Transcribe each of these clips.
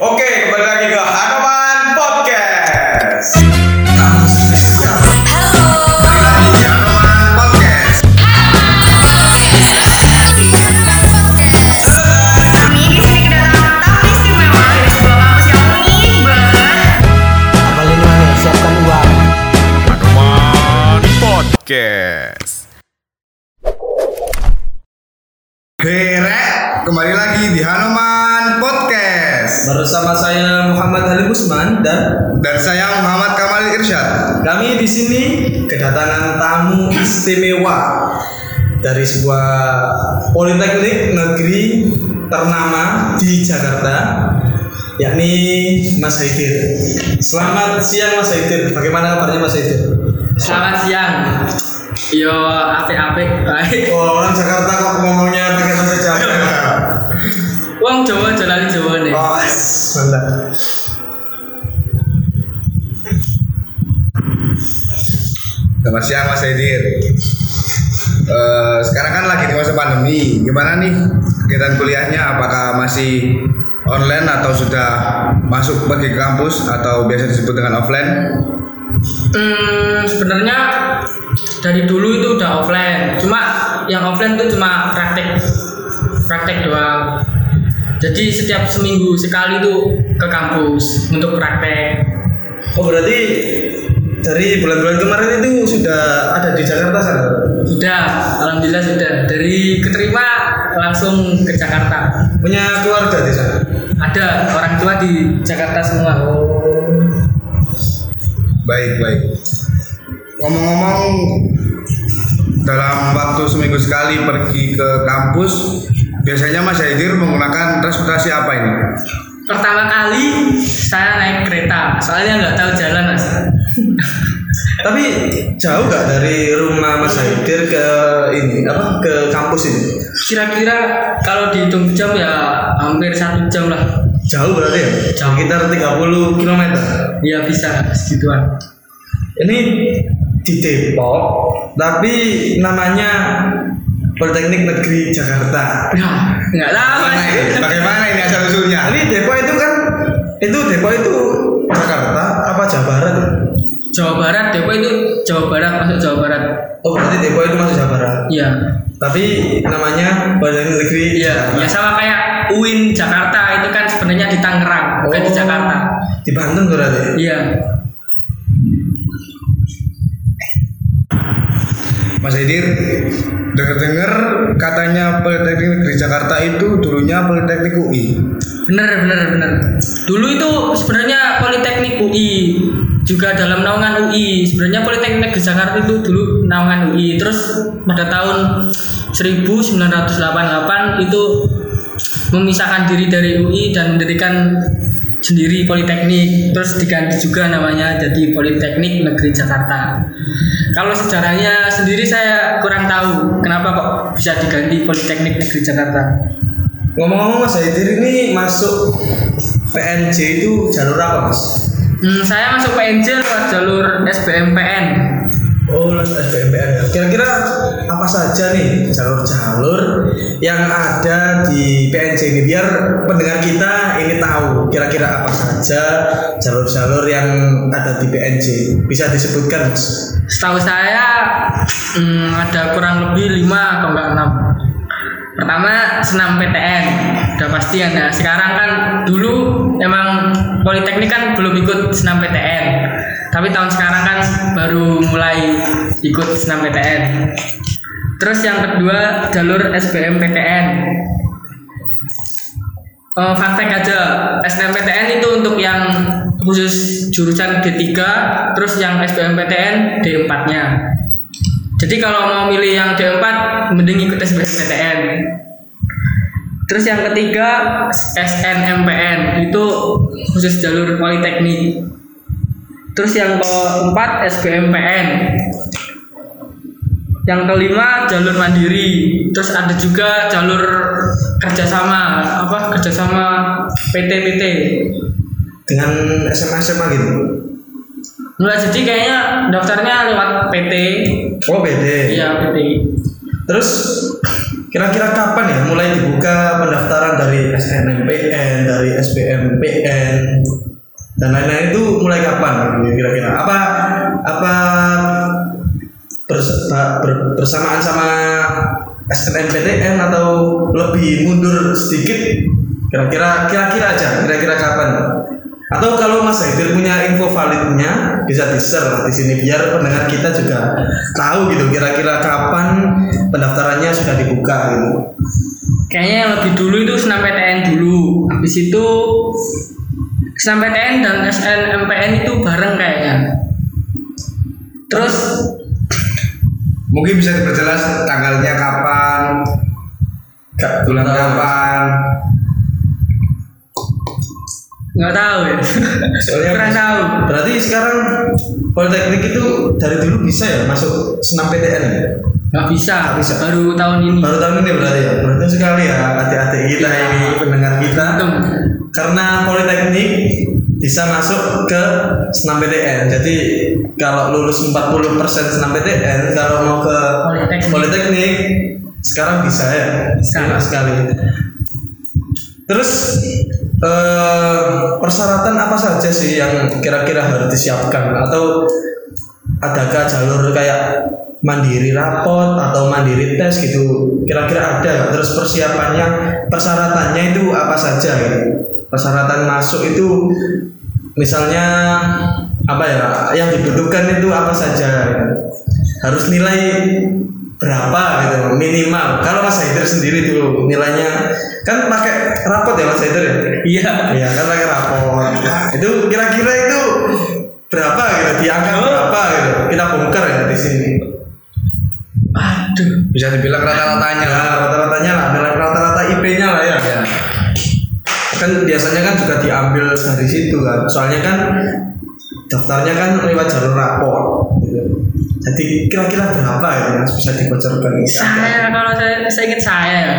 Oke, istimewa dari sebuah politeknik negeri ternama di Jakarta yakni Mas Haidir. Selamat siang Mas Haidir. Bagaimana kabarnya Mas Haidir? Selamat siang. Yo, apik-apik baik. Oh, orang Jakarta kok ngomongnya pakai bahasa Jawa. Wong Jawa jalan Jawa nih. Oh, mantap. Selamat siang Mas Edir. Eh, sekarang kan lagi di masa pandemi. Gimana nih kegiatan kuliahnya? Apakah masih online atau sudah masuk pergi ke kampus atau biasa disebut dengan offline? Hmm, sebenarnya dari dulu itu udah offline. Cuma yang offline tuh cuma praktek, praktek doang. Jadi setiap seminggu sekali tuh ke kampus untuk praktek. Oh, berarti dari bulan-bulan kemarin itu sudah ada di Jakarta sana? Sudah, alhamdulillah sudah. Dari keterima langsung ke Jakarta. Punya keluarga di sana? Ada orang tua di Jakarta semua. Baik, baik. Ngomong-ngomong, dalam waktu seminggu sekali pergi ke kampus, biasanya Mas Haidir menggunakan transportasi apa ini? Pertama kali saya naik kereta, soalnya nggak tahu jalan mas. Tapi jauh gak dari rumah Mas Haidir ke ini apa ke kampus ini? Kira-kira kalau dihitung jam ya hampir satu jam lah. Jauh berarti ya? Jauh. Sekitar 30 km. Ya bisa segituan. Ini di Depok, tapi namanya Politeknik Negeri Jakarta. Nah, nggak tahu mas. Bagaimana ini? Bagaimana ini asal usulnya? Ini Depok itu kan itu Depok itu Jakarta apa Jawa Barat? Jawa Barat, Depok itu Jawa Barat masuk Jawa Barat. Oh berarti Depok itu masuk Jawa Barat. Iya, Tapi namanya Politeknik Negeri iya, ya sama kayak UIN Jakarta itu kan sebenarnya di Tangerang, bukan di Oh. Jakarta. Di Banten berarti. Iya, Mas Haidir, dengar-dengar katanya Politeknik Negeri Jakarta itu dulunya Politeknik UI. bener bener bener. Dulu itu sebenarnya Politeknik UI juga dalam naungan UI. Sebenarnya Politeknik Negeri Jakarta itu dulu naungan UI. Terus pada tahun 1988 itu memisahkan diri dari UI dan mendirikan sendiri Politeknik terus diganti juga namanya jadi Politeknik Negeri Jakarta kalau sejarahnya sendiri saya kurang tahu kenapa kok bisa diganti Politeknik Negeri Jakarta Ngomong-ngomong Mas Haidir ini masuk PNJ itu jalur apa Mas? Hmm, saya masuk PNJ lewat jalur SBMPN. Oh, lewat SBMPN ya. Kira-kira apa saja nih jalur-jalur yang ada di PNJ ini biar pendengar kita ini tahu kira-kira apa saja jalur-jalur yang ada di PNJ bisa disebutkan? Setahu saya hmm, ada kurang lebih 5 atau enggak 6. Pertama senam PTN, udah pasti ada. Sekarang kan dulu emang Politeknik kan belum ikut senam PTN, tapi tahun sekarang kan baru mulai ikut senam PTN. Terus yang kedua jalur SBMPTN. Eh, fun fact aja, SNMPTN itu untuk yang khusus jurusan D3, terus yang SBMPTN D4-nya. Jadi kalau mau milih yang D4, mending ikut SBMPTN. Terus yang ketiga SNMPN itu khusus jalur politeknik. Terus yang keempat SBMPN. Yang kelima jalur mandiri. Terus ada juga jalur kerjasama apa kerjasama PT-PT. Dengan SMA SMA gitu. Enggak jadi kayaknya daftarnya lewat PT. Oh, BD. Iya PT. Terus kira-kira kapan ya mulai dibuka pendaftaran dari SNMPN, dari SBMPN dan lain-lain itu mulai kapan kira-kira? Apa apa bersamaan sama SNMPTN atau lebih mundur sedikit? Kira-kira kira-kira aja, kira-kira kapan? Atau kalau Mas Haidir punya info validnya bisa di-share di sini biar pendengar kita juga tahu gitu kira-kira kapan pendaftarannya sudah dibuka gitu. Kayaknya yang lebih dulu itu SNMPTN dulu. Habis itu SNMPTN dan SNMPN itu bareng kayaknya. Terus Mungkin bisa diperjelas tanggalnya kapan, bulan kapan. nggak tahu ya. Soalnya Kurang tahu. Berarti sekarang Politeknik itu dari dulu bisa ya masuk senam PTN ya? Nggak bisa. Nggak bisa. Baru tahun ini. Baru tahun ini berarti ya. Beruntung sekali ya adik-adik kita Iya. ini pendengar kita. Untung. Karena Politeknik bisa masuk ke senam PTN. Jadi kalau lulus 40% senam PTN, kalau mau ke Politeknik. Politeknik sekarang bisa ya. Enak sekali. Terus eh, persyaratan apa saja sih yang kira-kira harus disiapkan atau adakah jalur kayak mandiri rapot atau mandiri tes gitu kira-kira ada terus persiapannya persyaratannya itu apa saja gitu persyaratan masuk itu misalnya apa ya yang dibutuhkan itu apa saja harus nilai berapa gitu minimal kalau Mas Haider sendiri tuh nilainya kan pakai rapot ya Mas Haider ya Iya. Iya kan pakai rapor. itu kira-kira itu berapa gitu? Di angka berapa gitu? Kita bongkar ya di sini. Aduh. Bisa dibilang rata-ratanya lah. Nah, rata-ratanya lah, nilai rata-rata IP-nya lah ya. Ya. Kan biasanya kan juga diambil dari situ kan. Soalnya kan daftarnya kan lewat jalur rapor. Gitu. Jadi kira-kira berapa ya yang bisa dibocorkan? Saya kalau saya, saya ingat saya ya.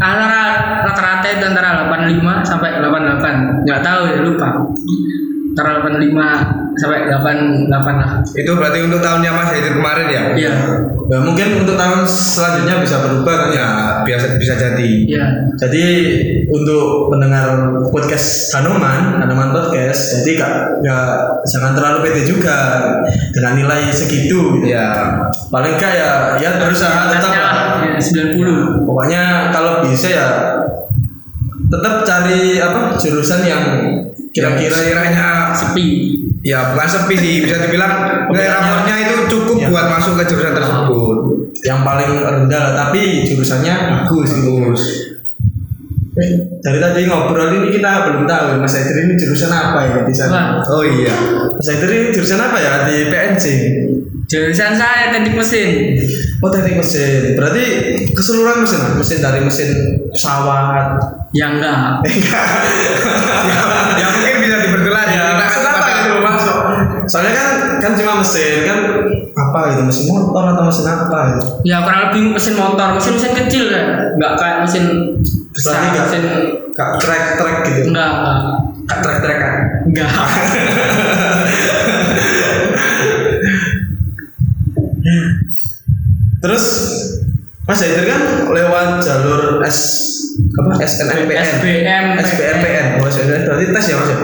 Antara rata-rata itu antara 85 sampai 88. Nggak tahu ya lupa. Antara 85 sampai 88 lah. Itu berarti untuk tahunnya Mas Haidir kemarin ya? Iya. Ya, mungkin untuk tahun selanjutnya bisa berubah kan ya. Ya, biasa bisa jadi. Iya. Jadi untuk pendengar podcast Hanuman, Hanuman Podcast, jadi gak, gak jangan terlalu pede juga dengan nilai segitu. gitu. Ya. Paling gak ya ya berusaha tetap ya, 90. Pokoknya kalau bisa ya tetap cari apa jurusan yang Kira-kira kiranya Sepi. ya bukan sepi sih bisa dibilang nilai rapornya itu cukup Ya. buat masuk ke jurusan tersebut. yang paling rendah lah, tapi jurusannya bagus. Bagus. Eh, dari tadi ngobrol ini kita belum tahu Mas Haidir ini jurusan apa ya di sana. Oh iya. Mas ini jurusan apa ya di PNC? Jurusan saya teknik mesin. Oh teknik mesin. Berarti keseluruhan mesin, Mas? mesin dari mesin pesawat. Ya enggak. ya mungkin bisa diperjelas ya. Kita kan Mesin apa sebagai- gitu masuk? Soalnya kan kan cuma mesin kan apa gitu mesin motor atau mesin apa gitu. Ya kurang lebih mesin motor, mesin mesin kecil kan. Enggak kayak mesin besar, Berarti nggak- mesin Kak trek trek gitu. enggak, enggak. Kak trek trekan. Enggak. Terus Mas Haidir kan lewat jalur S apa SNMPN. SBM. SBMPN. Oh, SBM berarti tes ya Mas ya?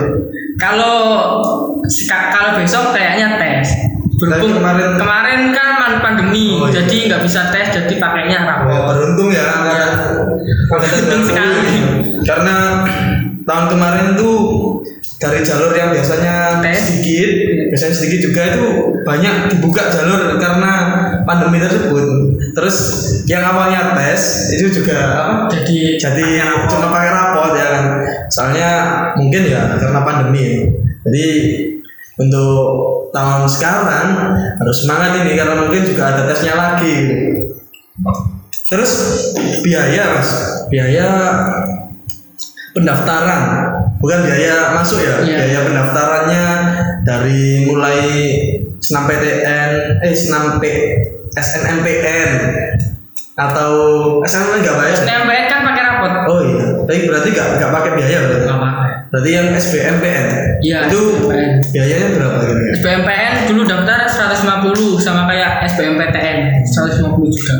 Kalau kalau besok kayaknya tes. Berhubung kemarin- kemarin kan pandemi, Oh, iya. jadi nggak bisa tes, jadi pakainya Oh, rapor. beruntung ya angkatan angkatan Beruntung 20. sekali. Karena tahun kemarin tuh dari jalur yang biasanya Tes. sedikit, biasanya sedikit juga itu banyak dibuka jalur karena pandemi tersebut. Terus yang awalnya tes itu juga apa? Jadi Jadi cuma pakai rapot ya kan. Soalnya mungkin ya karena pandemi. Jadi untuk tahun sekarang harus semangat ini karena mungkin juga ada tesnya lagi. Terus biaya mas, biaya pendaftaran bukan biaya masuk ya, Iya. biaya pendaftarannya dari mulai senam PTN, eh senam P, SNMPN atau SNMPN nggak bayar? SNMPN kan pakai rapot. Oh iya, tapi berarti nggak nggak pakai biaya berarti? Nggak pakai. Berarti yang SBMPN Iya, itu SBMPN. biayanya berapa kira-kira? SBMPN dulu daftar 150 sama kayak SBMPTN 150 juga.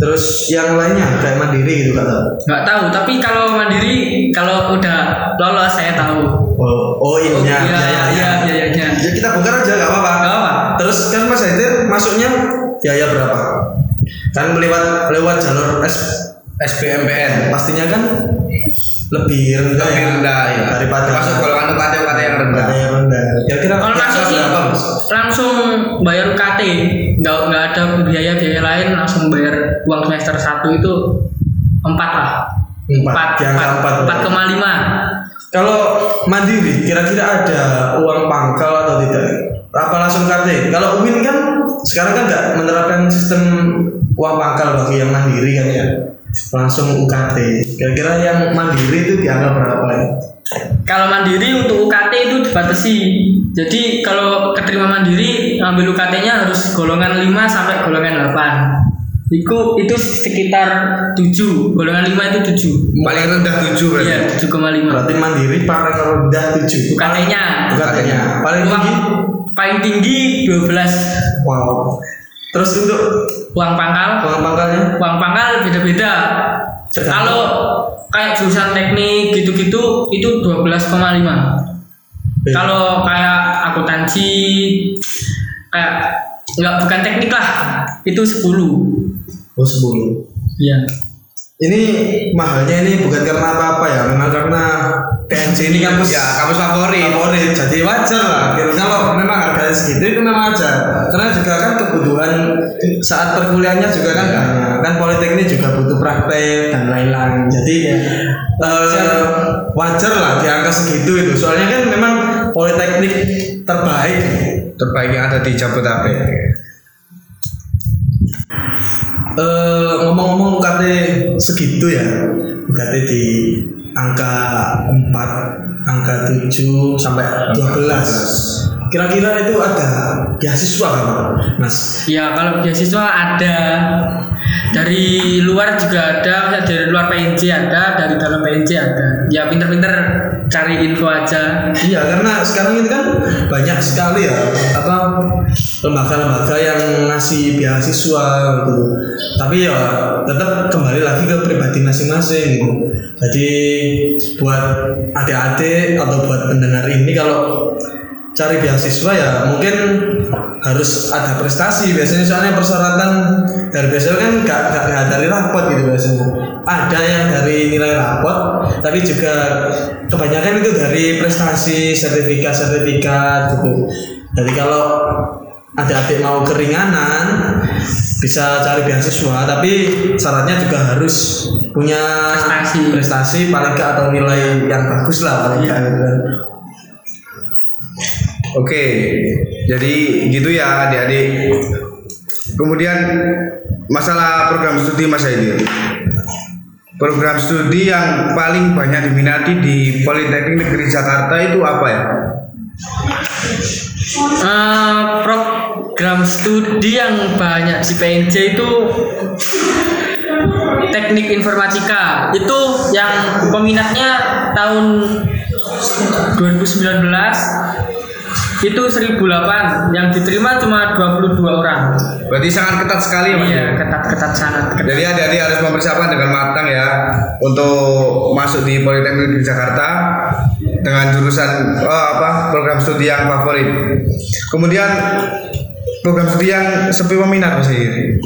Terus yang lainnya kayak mandiri gitu kata nggak tahu tapi kalau mandiri kalau udah lolos saya tahu. Oh oh oh, iya iya iya biayanya ya kita bongkar aja gak apa-apa. Nggak apa. terus kan mas Haidir masuknya biaya berapa? Kan lewat lewat jalur S SBMPN pastinya kan lebih rendah lebih ya, rendah ya daripada masuk golongan UKT UKT yang rendah. UKT yang rendah. Kira-kira kalau langsung sih mas langsung bayar UKT nggak nggak ada biaya biaya lain langsung bayar uang semester satu itu empat lah. Empat, di angka empat. empat. koma lima. Kalau mandiri, kira-kira ada uang pangkal atau tidak? Apa langsung KT? Kalau UIN kan sekarang kan nggak menerapkan sistem uang pangkal bagi yang mandiri kan ya, langsung UKT. Kira-kira yang mandiri itu dianggap berapa ya? Kalau mandiri untuk UKT itu dibatasi. Jadi kalau keterima mandiri ngambil UKT-nya harus golongan 5 sampai golongan 8. Itu itu sekitar 7. Golongan 5 itu 7. paling rendah 7 berarti Iya, 7,5. Berarti mandiri paling rendah 7 UKT-nya. UKT-nya paling tinggi. paling tinggi 12 Wow. Terus untuk uang pangkal. uang pangkalnya? Uang pangkal beda-beda. Kalau kayak jurusan teknik gitu-gitu itu 12,5. Beda. Kalau kayak akuntansi kayak nggak bukan teknik lah itu 10 Oh 10 Iya. Ini mahalnya ini bukan karena apa-apa ya, memang karena PNJ ini kampus ya kampus favorit. favorit. Jadi wajar lah. Gitu. kalau memang harganya segitu itu memang wajar. Karena juga kan kebutuhan saat perkuliahannya juga kan banyak. Kan politeknik juga butuh praktek dan lain-lain. Jadi eh, wajar lah di angka segitu itu. Soalnya kan memang politeknik terbaik. Terbaik yang ada di Jabodetabek. Eh, ngomong-ngomong UKT segitu ya. UKT di angka 4 angka 7 sampai 12 kira-kira itu ada beasiswa kan mas? Ya kalau beasiswa ada dari luar juga ada, dari luar PNJ ada, dari dalam PNJ ada. Ya pinter-pinter cari info aja. iya karena sekarang ini kan banyak sekali ya apa lembaga-lembaga yang ngasih beasiswa gitu tapi ya tetap kembali lagi ke pribadi masing-masing gitu jadi buat adik-adik atau buat pendengar ini kalau cari beasiswa ya mungkin harus ada prestasi biasanya soalnya persyaratan dari beasiswa kan gak, gak, gak dari rapot gitu biasanya ada yang dari nilai rapot tapi juga kebanyakan itu dari prestasi sertifikat sertifikat gitu jadi kalau adik-adik mau keringanan bisa cari beasiswa tapi syaratnya juga harus punya Prestasi. prestasi paling gak atau nilai yang bagus lah paling gak gitu kan. Oke, jadi gitu ya adik-adik. Kemudian masalah program studi Mas Aidil. Program studi yang paling banyak diminati di Politeknik Negeri Jakarta itu apa ya? Eh, program studi yang banyak di PNJ itu teknik informatika itu yang peminatnya tahun 2019 itu 1008 yang diterima cuma 22 orang Berarti sangat ketat sekali ya iya ketat-ketat sangat ketat. Jadi adik-adik harus mempersiapkan dengan matang ya untuk masuk di Politeknik Negeri Jakarta dengan jurusan oh, apa program studi yang favorit. Kemudian program studi yang sepi peminat Mas Aidil.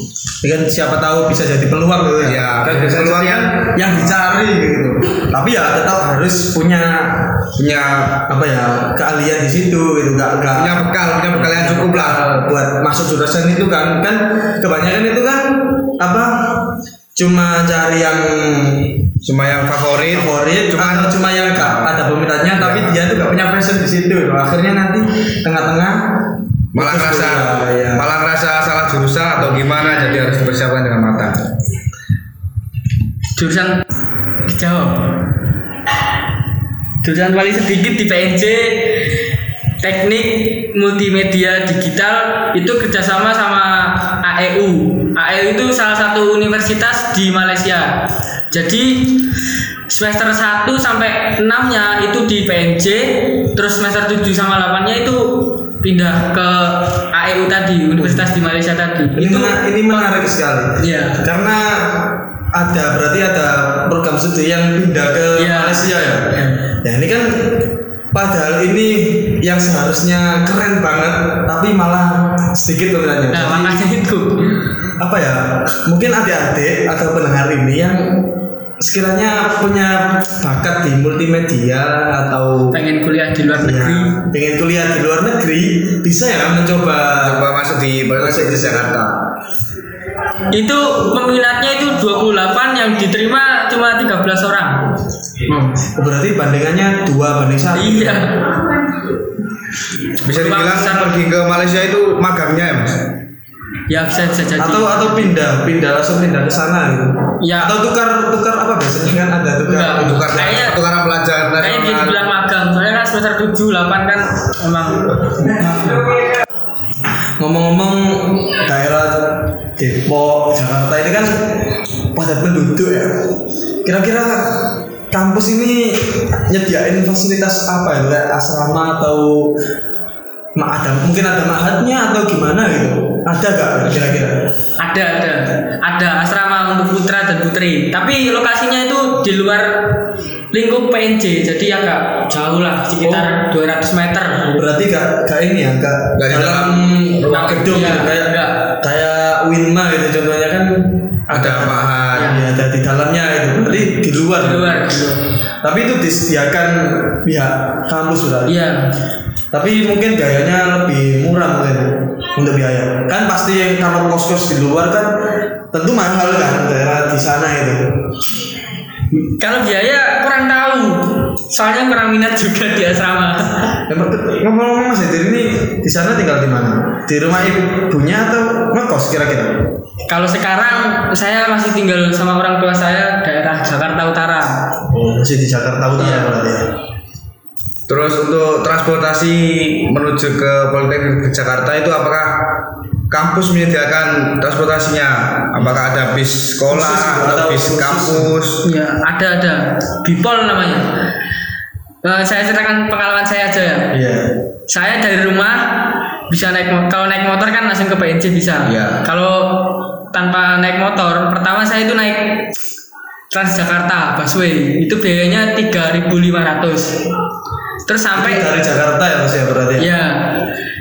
Ya kan siapa tahu bisa jadi peluang gitu ya. Iya, kan bisa peluang. yang yang dicari gitu. Tapi ya tetap harus punya Punya apa ya keahlian di situ gitu nggak nggak punya bekal, punya bekal yang cukup lah. buat masuk jurusan itu kan kan kebanyakan itu kan apa cuma cari yang Cuma yang favorit. favorit cuma cuma yang gak ada peminatnya tapi dia tuh gak punya passion di situ akhirnya nanti tengah-tengah malah putus ngerasa kuliah, ya. malah ngerasa salah jurusan atau gimana jadi harus dipersiapkan dengan matang. jurusan dijawab jurusan paling sedikit di PNJ teknik multimedia digital itu kerjasama sama AEU AEU itu salah satu universitas di Malaysia jadi semester 1 sampai 6 nya itu di PNJ terus semester 7 sama 8 nya itu pindah ke AEU tadi Universitas di Malaysia tadi Ini, itu mena- ini menarik sekali. Iya. Karena ada berarti ada program studi yang pindah ke Iya. Malaysia ya. Iya. Ya ini kan padahal ini yang seharusnya keren banget tapi malah sedikit peminatnya. nah makanya itu apa ya? Mungkin adik-adik atau pendengar ini yang sekiranya punya bakat di multimedia atau pengen kuliah di luar ya, negeri. pengen kuliah di luar negeri bisa ya mencoba coba masuk di Politeknik di Jakarta. Itu peminatnya itu 28 yang diterima cuma 13 orang. Oh, berarti bandingannya dua banding satu. iya. Bisa dibilang pergi ke Malaysia itu magangnya ya mas ya bisa bisa jadi Atau atau pindah, pindah langsung pindah ke sana gitu. Ya. Atau tukar tukar apa biasanya kan ada tukar. Enggak. tukar Kayaknya- tukaran pelajaran kayaknya dia dibilang magang soalnya kan semester 7 8 kan emang Ngomong-ngomong daerah Depok, Jakarta ini kan padat penduduk ya. Kira-kira kampus ini nyediain fasilitas apa ya? Kayak asrama atau ada mungkin ada mahatnya atau gimana gitu? Ada gak kira-kira? ada ada ada asrama untuk putra dan putri tapi lokasinya itu di luar lingkup PNJ jadi agak jauh lah sekitar 200 meter Berarti gak, gak ini ya, gak, Gak di dalam rumah gedung gitu, kayak enggak. kayak Winma gitu contohnya kan ada mahat ya, ada di dalamnya itu, berarti di luar. di luar di luar. Tapi itu disediakan pihak kampus berarti. iya Tapi mungkin biayanya lebih murah mungkin untuk biaya. Kan pasti yang kalau kos-kos di luar kan tentu mahal kan daerah di sana itu. kalau biaya kurang tahu soalnya kurang minat juga di asrama Ngomong-ngomong Mas Edir ini di sana tinggal di mana? Di rumah ibunya atau ngekos kira-kira? kalau sekarang saya masih tinggal sama orang tua saya daerah Jakarta Utara Oh, masih di Jakarta Utara Iya. berarti ya. Terus untuk transportasi menuju ke Politeknik Jakarta itu apakah kampus menyediakan transportasinya apakah ada bis sekolah Khusus atau atau bis khusus? kampus ya ada ada Bipol namanya Eh, saya ceritakan pengalaman saya aja ya Iya. saya dari rumah bisa naik kalau naik motor kan langsung ke PNJ bisa Iya. kalau tanpa naik motor pertama saya itu naik Transjakarta busway. Itu biayanya 3.500 terus sampai Dari Jakarta ya Mas ya berarti ya. ya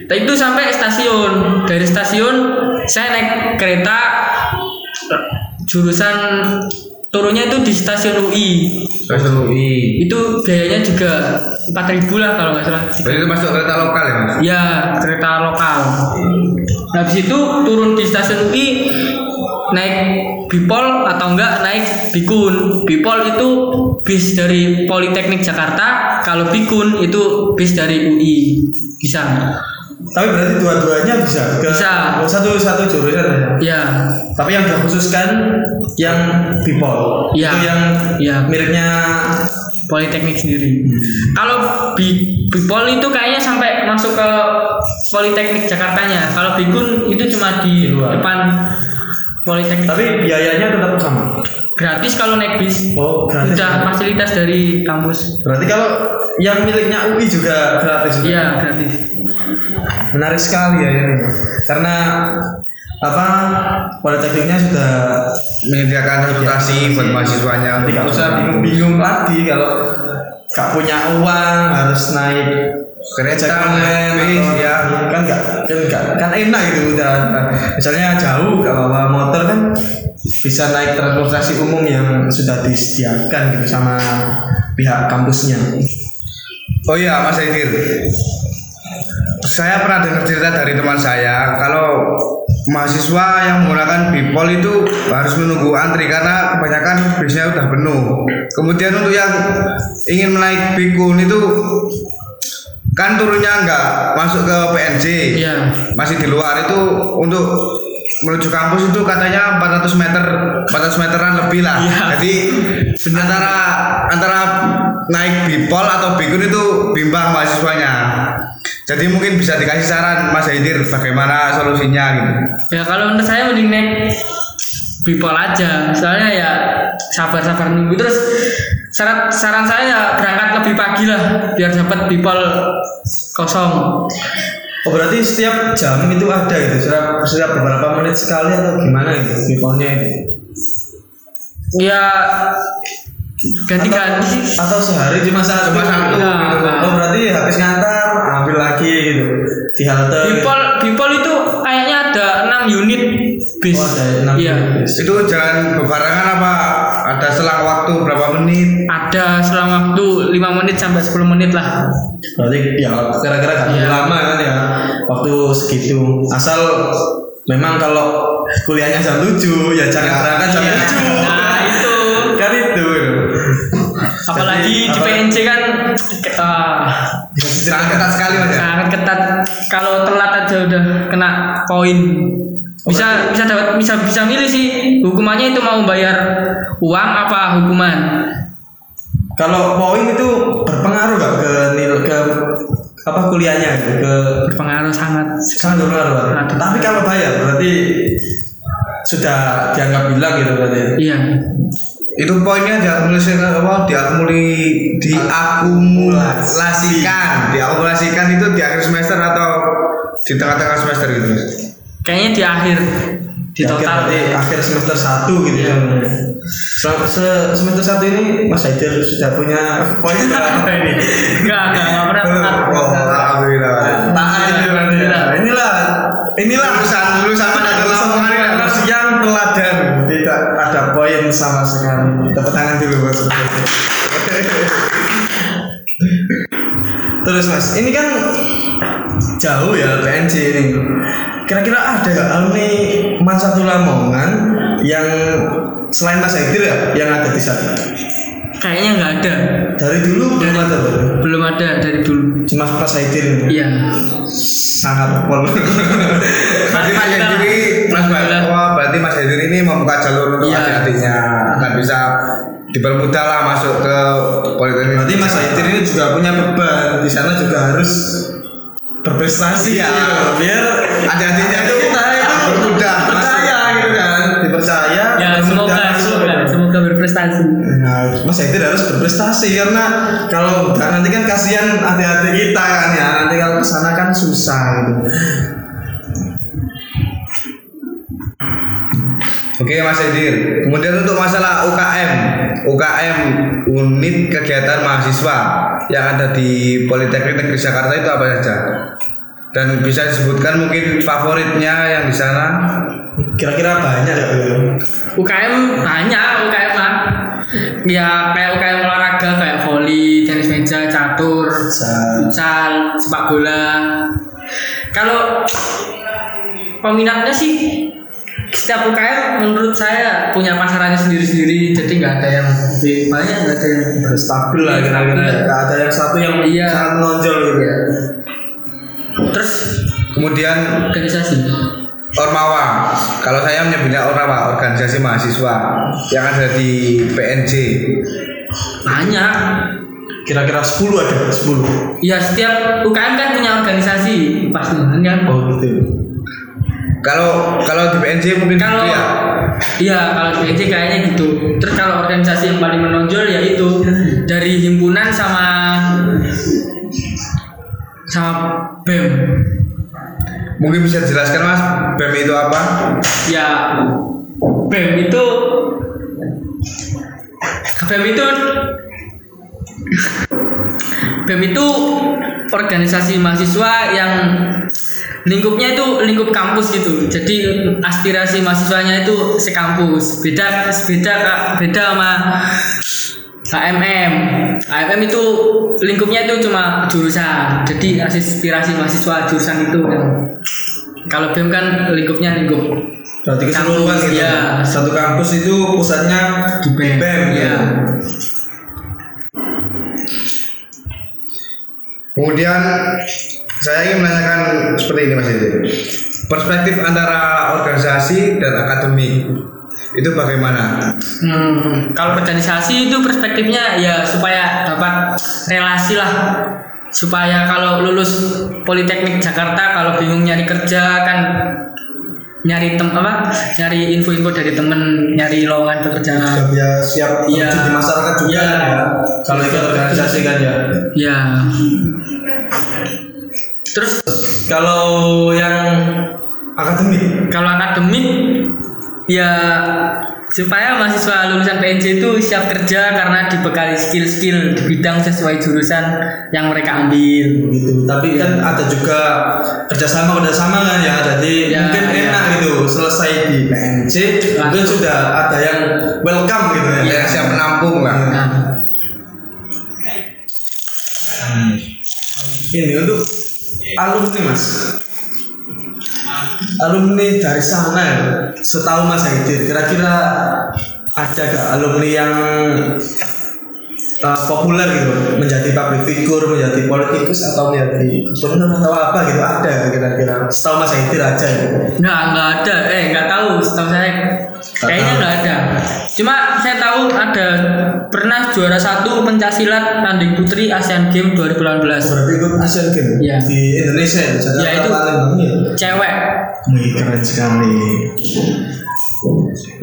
Nah, itu sampai stasiun. Dari stasiun saya naik kereta jurusan turunnya itu di stasiun UI stasiun UI itu biayanya juga 4000 lah kalau nggak salah. Berarti itu masuk kereta lokal ya mas? Ya, kereta lokal. Habis itu turun di stasiun UI naik Bipol atau enggak naik Bikun. Bipol itu bis dari Politeknik Jakarta, kalau Bikun itu bis dari UI. Bisa. Tapi berarti dua-duanya bisa ke Bisa. satu satu jurusan ya. Ya, Tapi yang dikhususkan yang Bipol. Iya. Itu yang Iya. miliknya Politeknik sendiri. Kalau Bi- Bipol itu kayaknya sampai masuk ke Politeknik Jakartanya. Kalau Bikun itu cuma di Di luar. depan Politeknik. tapi biayanya tetap sama. gratis kalau naik bis Oh, gratis. udah fasilitas dari kampus Berarti kalau yang miliknya UI juga gratis juga. iya gratis Menarik sekali ya ini. Karena apa politekniknya sudah menyediakan transportasi buat mahasiswanya tidak usah bingung-bingung lagi kalau gak punya uang harus naik Kereta, bis, ya. kan gak kan gak kan enak gitu udah. Misalnya jauh gak bawa motor kan bisa naik transportasi umum yang sudah disediakan gitu sama pihak kampusnya. Oh iya Mas Aidir Saya pernah dengar cerita dari teman saya. Kalau mahasiswa yang menggunakan bipol itu harus menunggu antri Karena kebanyakan bisnya udah penuh. Kemudian untuk yang ingin menaik bikun itu Kan turunnya nggak masuk ke PNJ iya. Masih di luar. Itu untuk menuju kampus itu katanya 400 meter 400 meteran lebih lah. Iya. jadi antara antara naik bipol atau bikun itu bimbang mahasiswanya. Jadi mungkin bisa dikasih saran Mas Haidir bagaimana solusinya gitu. Ya kalau menurut saya mending naik people aja soalnya ya sabar-sabar nunggu terus saran saran saya ya berangkat lebih pagi lah biar dapat people kosong Oh berarti setiap jam itu ada gitu setiap, setiap beberapa menit sekali atau gimana itu piponnya itu? ya ganti-ganti sih Atau sehari cuma satu? Cuma satu, gitu. gitu. Oh berarti habis ngantar ambil lagi gitu di halte. people people itu kayaknya ada 6 unit bis Oh, ada enam iya unit. Itu jalan bebarengan apa ada selang waktu berapa menit? ada selang waktu 5 menit sampai 10 menit lah Berarti ya kira-kira gak Iya. lama kan ya waktu segitu. Asal memang kalau kuliahnya jam 7 ya jangan Ya, berangkat jam Iya. 7. nah itu kan itu. apalagi di apa- PNC kan uh, Sangat ketat sekali mas ya. sangat ketat kalau telat aja udah kena poin bisa bisa dapat bisa bisa milih sih hukumannya itu mau bayar uang apa hukuman Kalau poin itu berpengaruh gak ke nilai ke apa kuliahnya gitu, ke berpengaruh sangat sangat berpengaruh? Sangat. Tapi kalau bayar berarti sudah dianggap bilang gitu berarti. iya Itu poinnya diakumulasi apa? Diakumuli diakumulasikan, diakumulasikan itu di akhir semester atau di tengah-tengah semester gitu. Kayaknya di akhir di Akhir total berarti akhir semester 1 gitu ya. Selama- se- semester 1 ini Mas Haidir sudah punya poin berapa ini? enggak enggak enggak pernah Belum. Oh, alhamdulillah. Tahan ya. Inilah inilah Lulusan lulusan Lulusan Lamongan kan? Yang teladan tidak ada poin sama sekali tepuk tangan dulu bos terus mas ini kan jauh ya PNC ini. Kira-kira ada nggak alumni Man Satu Lamongan yang selain Mas Haidir ya yang ada di sana? Kayaknya nggak ada. Dari dulu belum ada Bro? belum ada dari dulu. Cuma Mas Haidir ini? Iya. Sangat pol Berarti Mas Hedir ini Mas wah, berarti Mas Hedir ini membuka jalur untuk Iya. adik-adiknya. Agar bisa dipermudah lah masuk ke politeknik. Berarti Mas Haidir ini juga punya beban. Di sana juga harus berprestasi Iya. gitu. biar adik-adiknya itu kita itu masuk. percaya gitu kan dipercaya ya semoga masuk. semoga semoga berprestasi Nah, Mas Haidir harus berprestasi karena kalau enggak nanti kan kasihan adik-adik kita kan ya nanti kalau ke sana kan susah gitu. Oke Mas Hedir. Kemudian untuk masalah UKM, UKM unit kegiatan mahasiswa yang ada di Politeknik Negeri Jakarta itu apa saja? Dan bisa disebutkan mungkin favoritnya yang di sana? Kira-kira banyak ya. UKM banyak UKM lah ya kayak UKM olahraga kayak volley tenis meja catur Futsal. sepak bola kalau peminatnya sih setiap UKM menurut saya punya pasarannya sendiri-sendiri jadi nggak ada yang lebih banyak nggak ada yang Stabil lah kira-kira. Enggak ada yang satu yang Iya. sangat menonjol gitu. Iya. Terus Kemudian organisasi Ormawa. Kalau saya menyebutnya Ormawa, organisasi mahasiswa yang ada di PNJ. banyak Kira-kira 10 ada 10. ya setiap UKM kan punya organisasi pasti kan Oh gitu. Kalau kalau di PNJ mungkin kalau gitu ya. iya kalau PNJ kayaknya gitu terus kalau organisasi yang paling menonjol ya itu dari himpunan sama sama BEM Mungkin bisa dijelaskan Mas, BEM itu apa? ya BEM itu BEM itu BEM itu organisasi mahasiswa yang lingkupnya itu lingkup kampus gitu jadi aspirasi mahasiswanya itu sekampus beda beda Kak. beda sama HMM HMM itu lingkupnya itu cuma jurusan jadi aspirasi mahasiswa jurusan itu kan kalau BEM kan lingkupnya lingkup Berarti keseluruhan gitu. iya. Satu kampus itu pusatnya Di BEM, BEM, gitu. Kemudian saya ingin menanyakan seperti ini Mas Edi. Perspektif antara organisasi dan akademik itu bagaimana? Hmm, kalau organisasi itu perspektifnya ya supaya dapat relasi lah supaya kalau lulus Politeknik Jakarta kalau bingung nyari kerja kan nyari tem apa nyari info-info dari temen nyari lowongan pekerjaan ya siap Iya. terjun di masyarakat juga Iya. ya. Kalau ikut organisasi kan ya. ya terus Kalau yang akademik kalau akademik ya supaya mahasiswa lulusan PNJ itu siap kerja karena dibekali skill-skill di bidang sesuai jurusan yang mereka ambil gitu. Tapi kan ada juga kerjasama kerjasama kan ya. Jadi Ya, mungkin ya. enak gitu selesai di PNC mungkin sudah ada yang welcome gitu ya. yang siap menampung lah nah, Ini untuk alumni mas. Alumni dari sana ya. Setahu Mas Haidir, kira-kira ada gak alumni yang uh, populer gitu menjadi public figure, menjadi politikus atau menjadi gubernur atau apa gitu ada kira-kira setahu Mas Haidir aja gitu. nggak nggak ada eh nggak tahu setahu saya kayaknya tahu. nggak ada cuma saya tahu ada pernah juara satu pencasilat tanding putri Asian Games 2018 berarti ikut Asian Games Iya. di Indonesia ya, Ya, itu. Palembang ya. cewek Wih, keren sekali.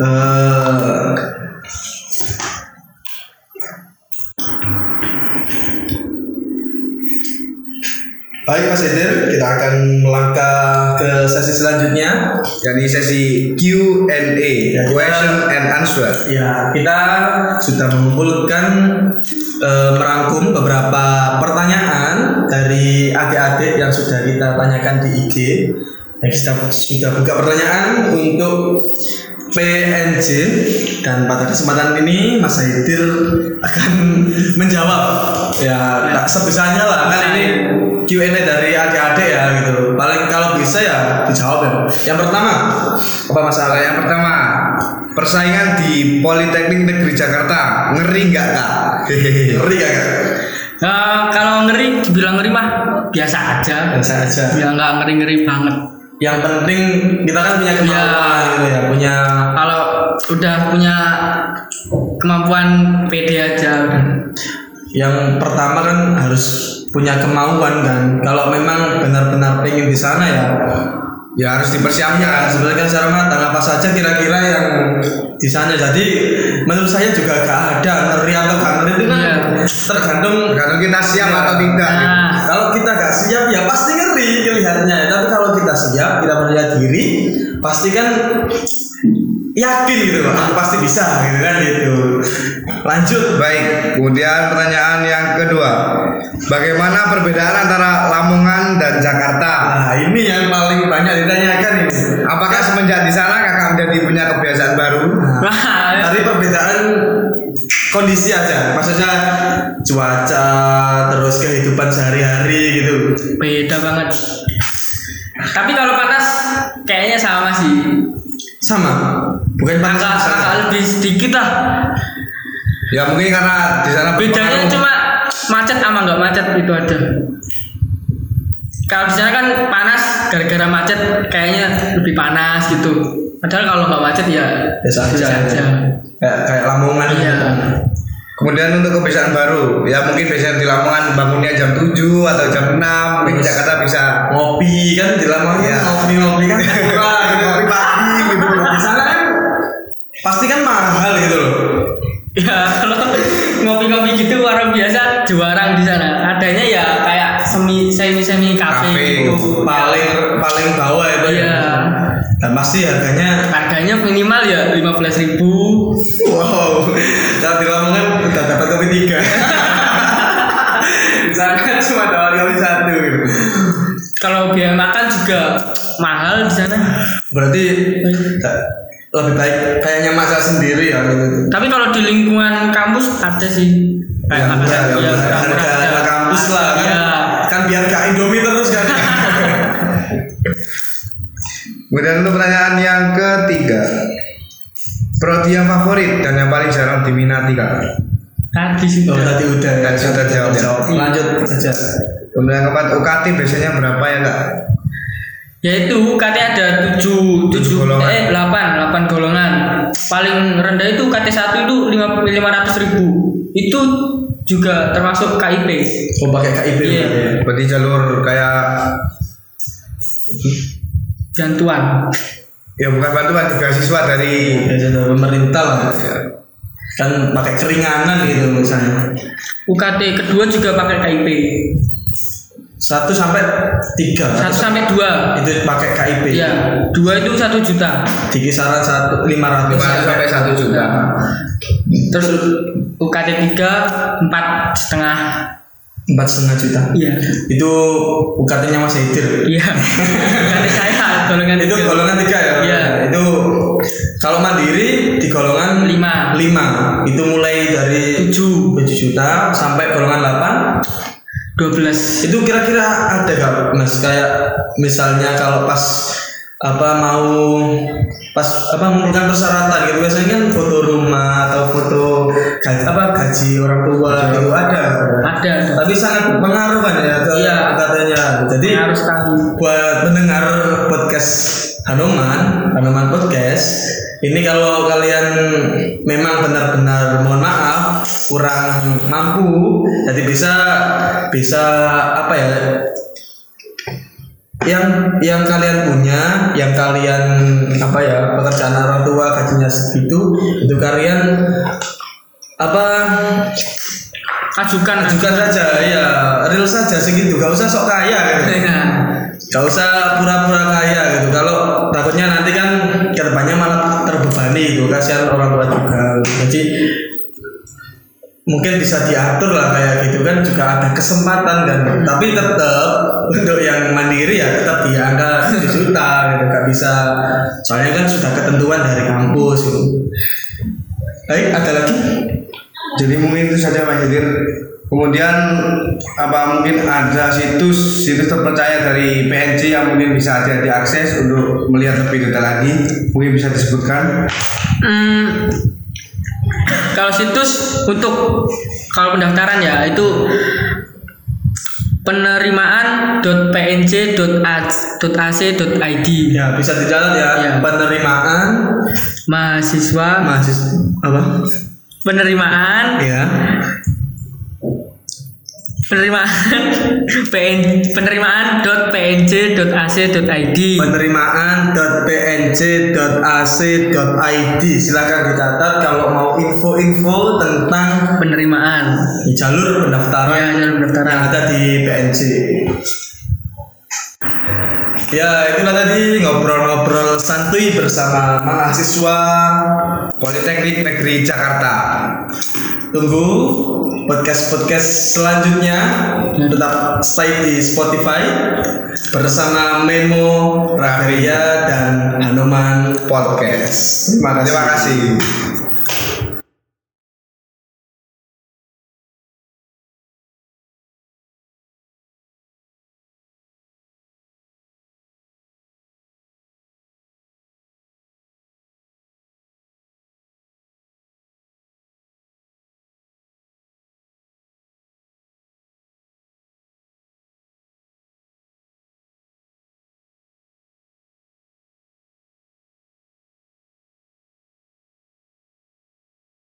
Eh, Baik Mas Eder, kita akan melangkah ke sesi selanjutnya. Jadi sesi Q&A Ya, question and answer Ya, kita sudah mengumpulkan eh, merangkum beberapa pertanyaan dari adik-adik yang sudah kita tanyakan di IG. Ya, kita sudah buka pertanyaan untuk PNJ dan pada kesempatan ini Mas Haidir akan menjawab. Ya tak sebisanya lah kan ini Q&A dari adik-adik ya gitu. Paling kalau bisa ya dijawab ya. Yang pertama apa masalah? Yang pertama persaingan di Politeknik Negeri Jakarta ngeri nggak kak? Ngeri ya kan Nah, kalau ngeri dibilang ngeri mah biasa aja. Biasa aja. Ya nggak ngeri ngeri banget yang penting kita kan punya kemampuan Ya. gitu ya punya kalau udah punya kemampuan pede aja udah. yang pertama kan harus punya kemauan kan kalau memang benar-benar pengen di sana ya ya harus ya dipersiapkan sebenarnya secara matang apa saja kira-kira yang di sana jadi menurut saya juga gak ada ngeri atau gak ngeri itu kan Iya. tergantung kalau kita siap atau tidak nah kalau kita gak siap ya pasti ngeri kelihatannya tapi kalau kita siap kita percaya diri pasti kan yakin gitu loh. Aku pasti bisa gitu kan gitu. Lanjut. Baik, kemudian pertanyaan yang kedua. Bagaimana perbedaan antara Lamongan dan Jakarta? nah ini yang paling banyak ditanyakan ini. Apakah semenjak di sana kakak menjadi punya kebiasaan baru? Wah, dari perbedaan kondisi aja. Maksudnya cuaca terus kehidupan sehari-hari gitu. Beda banget. Tapi kalau panas kayaknya sama sih. Sama. Bukan panas agak agak lebih sedikit lah. Ya mungkin karena di sana bedanya cuma macet sama nggak? Macet itu aja kalau di sana kan panas gara-gara macet kayaknya lebih panas gitu. Padahal kalau nggak macet ya biasa aja, kayak kayak Lamongan Iya. gitu. Kemudian untuk kebiasaan baru, ya mungkin biasanya di Lamongan bangunnya jam 7 atau jam 6, mungkin di Jakarta bisa ngopi kan di Lamongan Iya. ngopi ngopi kan murah gitu Ngopi pagi gitu. di sana kan pasti kan mahal gitu loh ya kalau ngopi-ngopi gitu warung biasa juarang di sana adanya ya kayak semi semi semi kafe Kafe. gitu paling paling bawah itu iya ya dan pasti harganya harganya minimal ya lima belas ribu wow kalau di Lamongan udah dapat kopi tiga di sana cuma dapat kopi satu kalau biaya makan juga mahal di sana berarti lebih baik kayaknya masak sendiri ya gitu. tapi kalau di lingkungan kampus ada sih Ya, kayak makan murah, ya, ya, harga ada. harga kampus lah kan Iya. kan biar gak indomie terus kan Kemudian untuk pertanyaan yang ketiga, prodi yang favorit dan yang paling jarang diminati kak. tadi oh, sudah tadi udah ya Tadi sudah jawab, ya. lanjut saja Kemudian yang keempat UKT biasanya berapa ya kak? yaitu UKT ada tujuh Tujuh golongan. eh delapan delapan golongan paling rendah itu UKT satu itu lima lima ratus ribu itu juga termasuk KIP oh pakai KIP Iya. berarti ya? Berarti jalur kayak bantuan ya bukan bantuan beasiswa dari Ya, dari pemerintah lah. ya, Kan pakai keringanan gitu misalnya. UKT kedua juga pakai KIP. Satu sampai tiga. Satu sampai dua. itu pakai KIP. Iya, dua itu satu juta. Di kisaran satu lima ratus 500 sampai 1 juta. Terus UKT tiga empat setengah. empat setengah juta. Iya. Itu UKT-nya Mas Hidir. Iya. UKT saya golongan itu tiga. golongan tiga ya Iya. itu kalau mandiri di golongan Lima. lima itu mulai dari tujuh 7 juta sampai golongan 8 dua belas. itu kira-kira ada gak mas kayak misalnya kalau pas apa mau pas apa mengumpulkan persyaratan gitu biasanya kan foto rumah atau foto gaji apa gaji orang tua gitu ada Ada. ada. tapi sangat pengaruh kan ya ke Iya. katanya jadi Harus buat pendengar podcast Hanoman, Hanoman Podcast. Ini kalau kalian memang benar-benar mohon maaf kurang mampu, jadi bisa bisa apa ya? Yang yang kalian punya, yang kalian apa ya pekerjaan orang tua gajinya segitu, itu kalian apa Ajukan. ajukan saja ya real saja segitu gak usah sok kaya gitu. Iya. Gak usah pura-pura kaya gitu. Kalau takutnya nanti kan mungkin bisa diatur lah kayak gitu kan juga ada kesempatan kan. Tapi tetap untuk yang mandiri ya tetap di angka 7 juta gitu. Gak bisa. Soalnya kan sudah ketentuan dari kampus gitu. Baik, ada lagi? Jadi mungkin itu saja Mas Hidir. Kemudian apa mungkin ada situs situs terpercaya dari PNJ yang mungkin bisa aja diakses untuk melihat lebih detail lagi mungkin bisa disebutkan Hmm, kalau situs untuk kalau pendaftaran ya itu penerimaan.pnj.ac.id Ya, bisa dicatat ya. Iya. Penerimaan mahasiswa mahasiswa apa? penerimaan Ya. Penerimaan pn penerimaan.pnj.ac.id penerimaan.pnj.ac.id silakan dicatat kalau mau info-info tentang penerimaan jalur pendaftaran Ya, jalur pendaftaran. yang ada di PNJ. Ya, itulah tadi ngobrol-ngobrol santuy bersama mahasiswa Politeknik Negeri Jakarta. Tunggu podcast-podcast selanjutnya. Tetap stay di Spotify bersama Memo, Raharia dan Hanoman Podcast. Terima kasih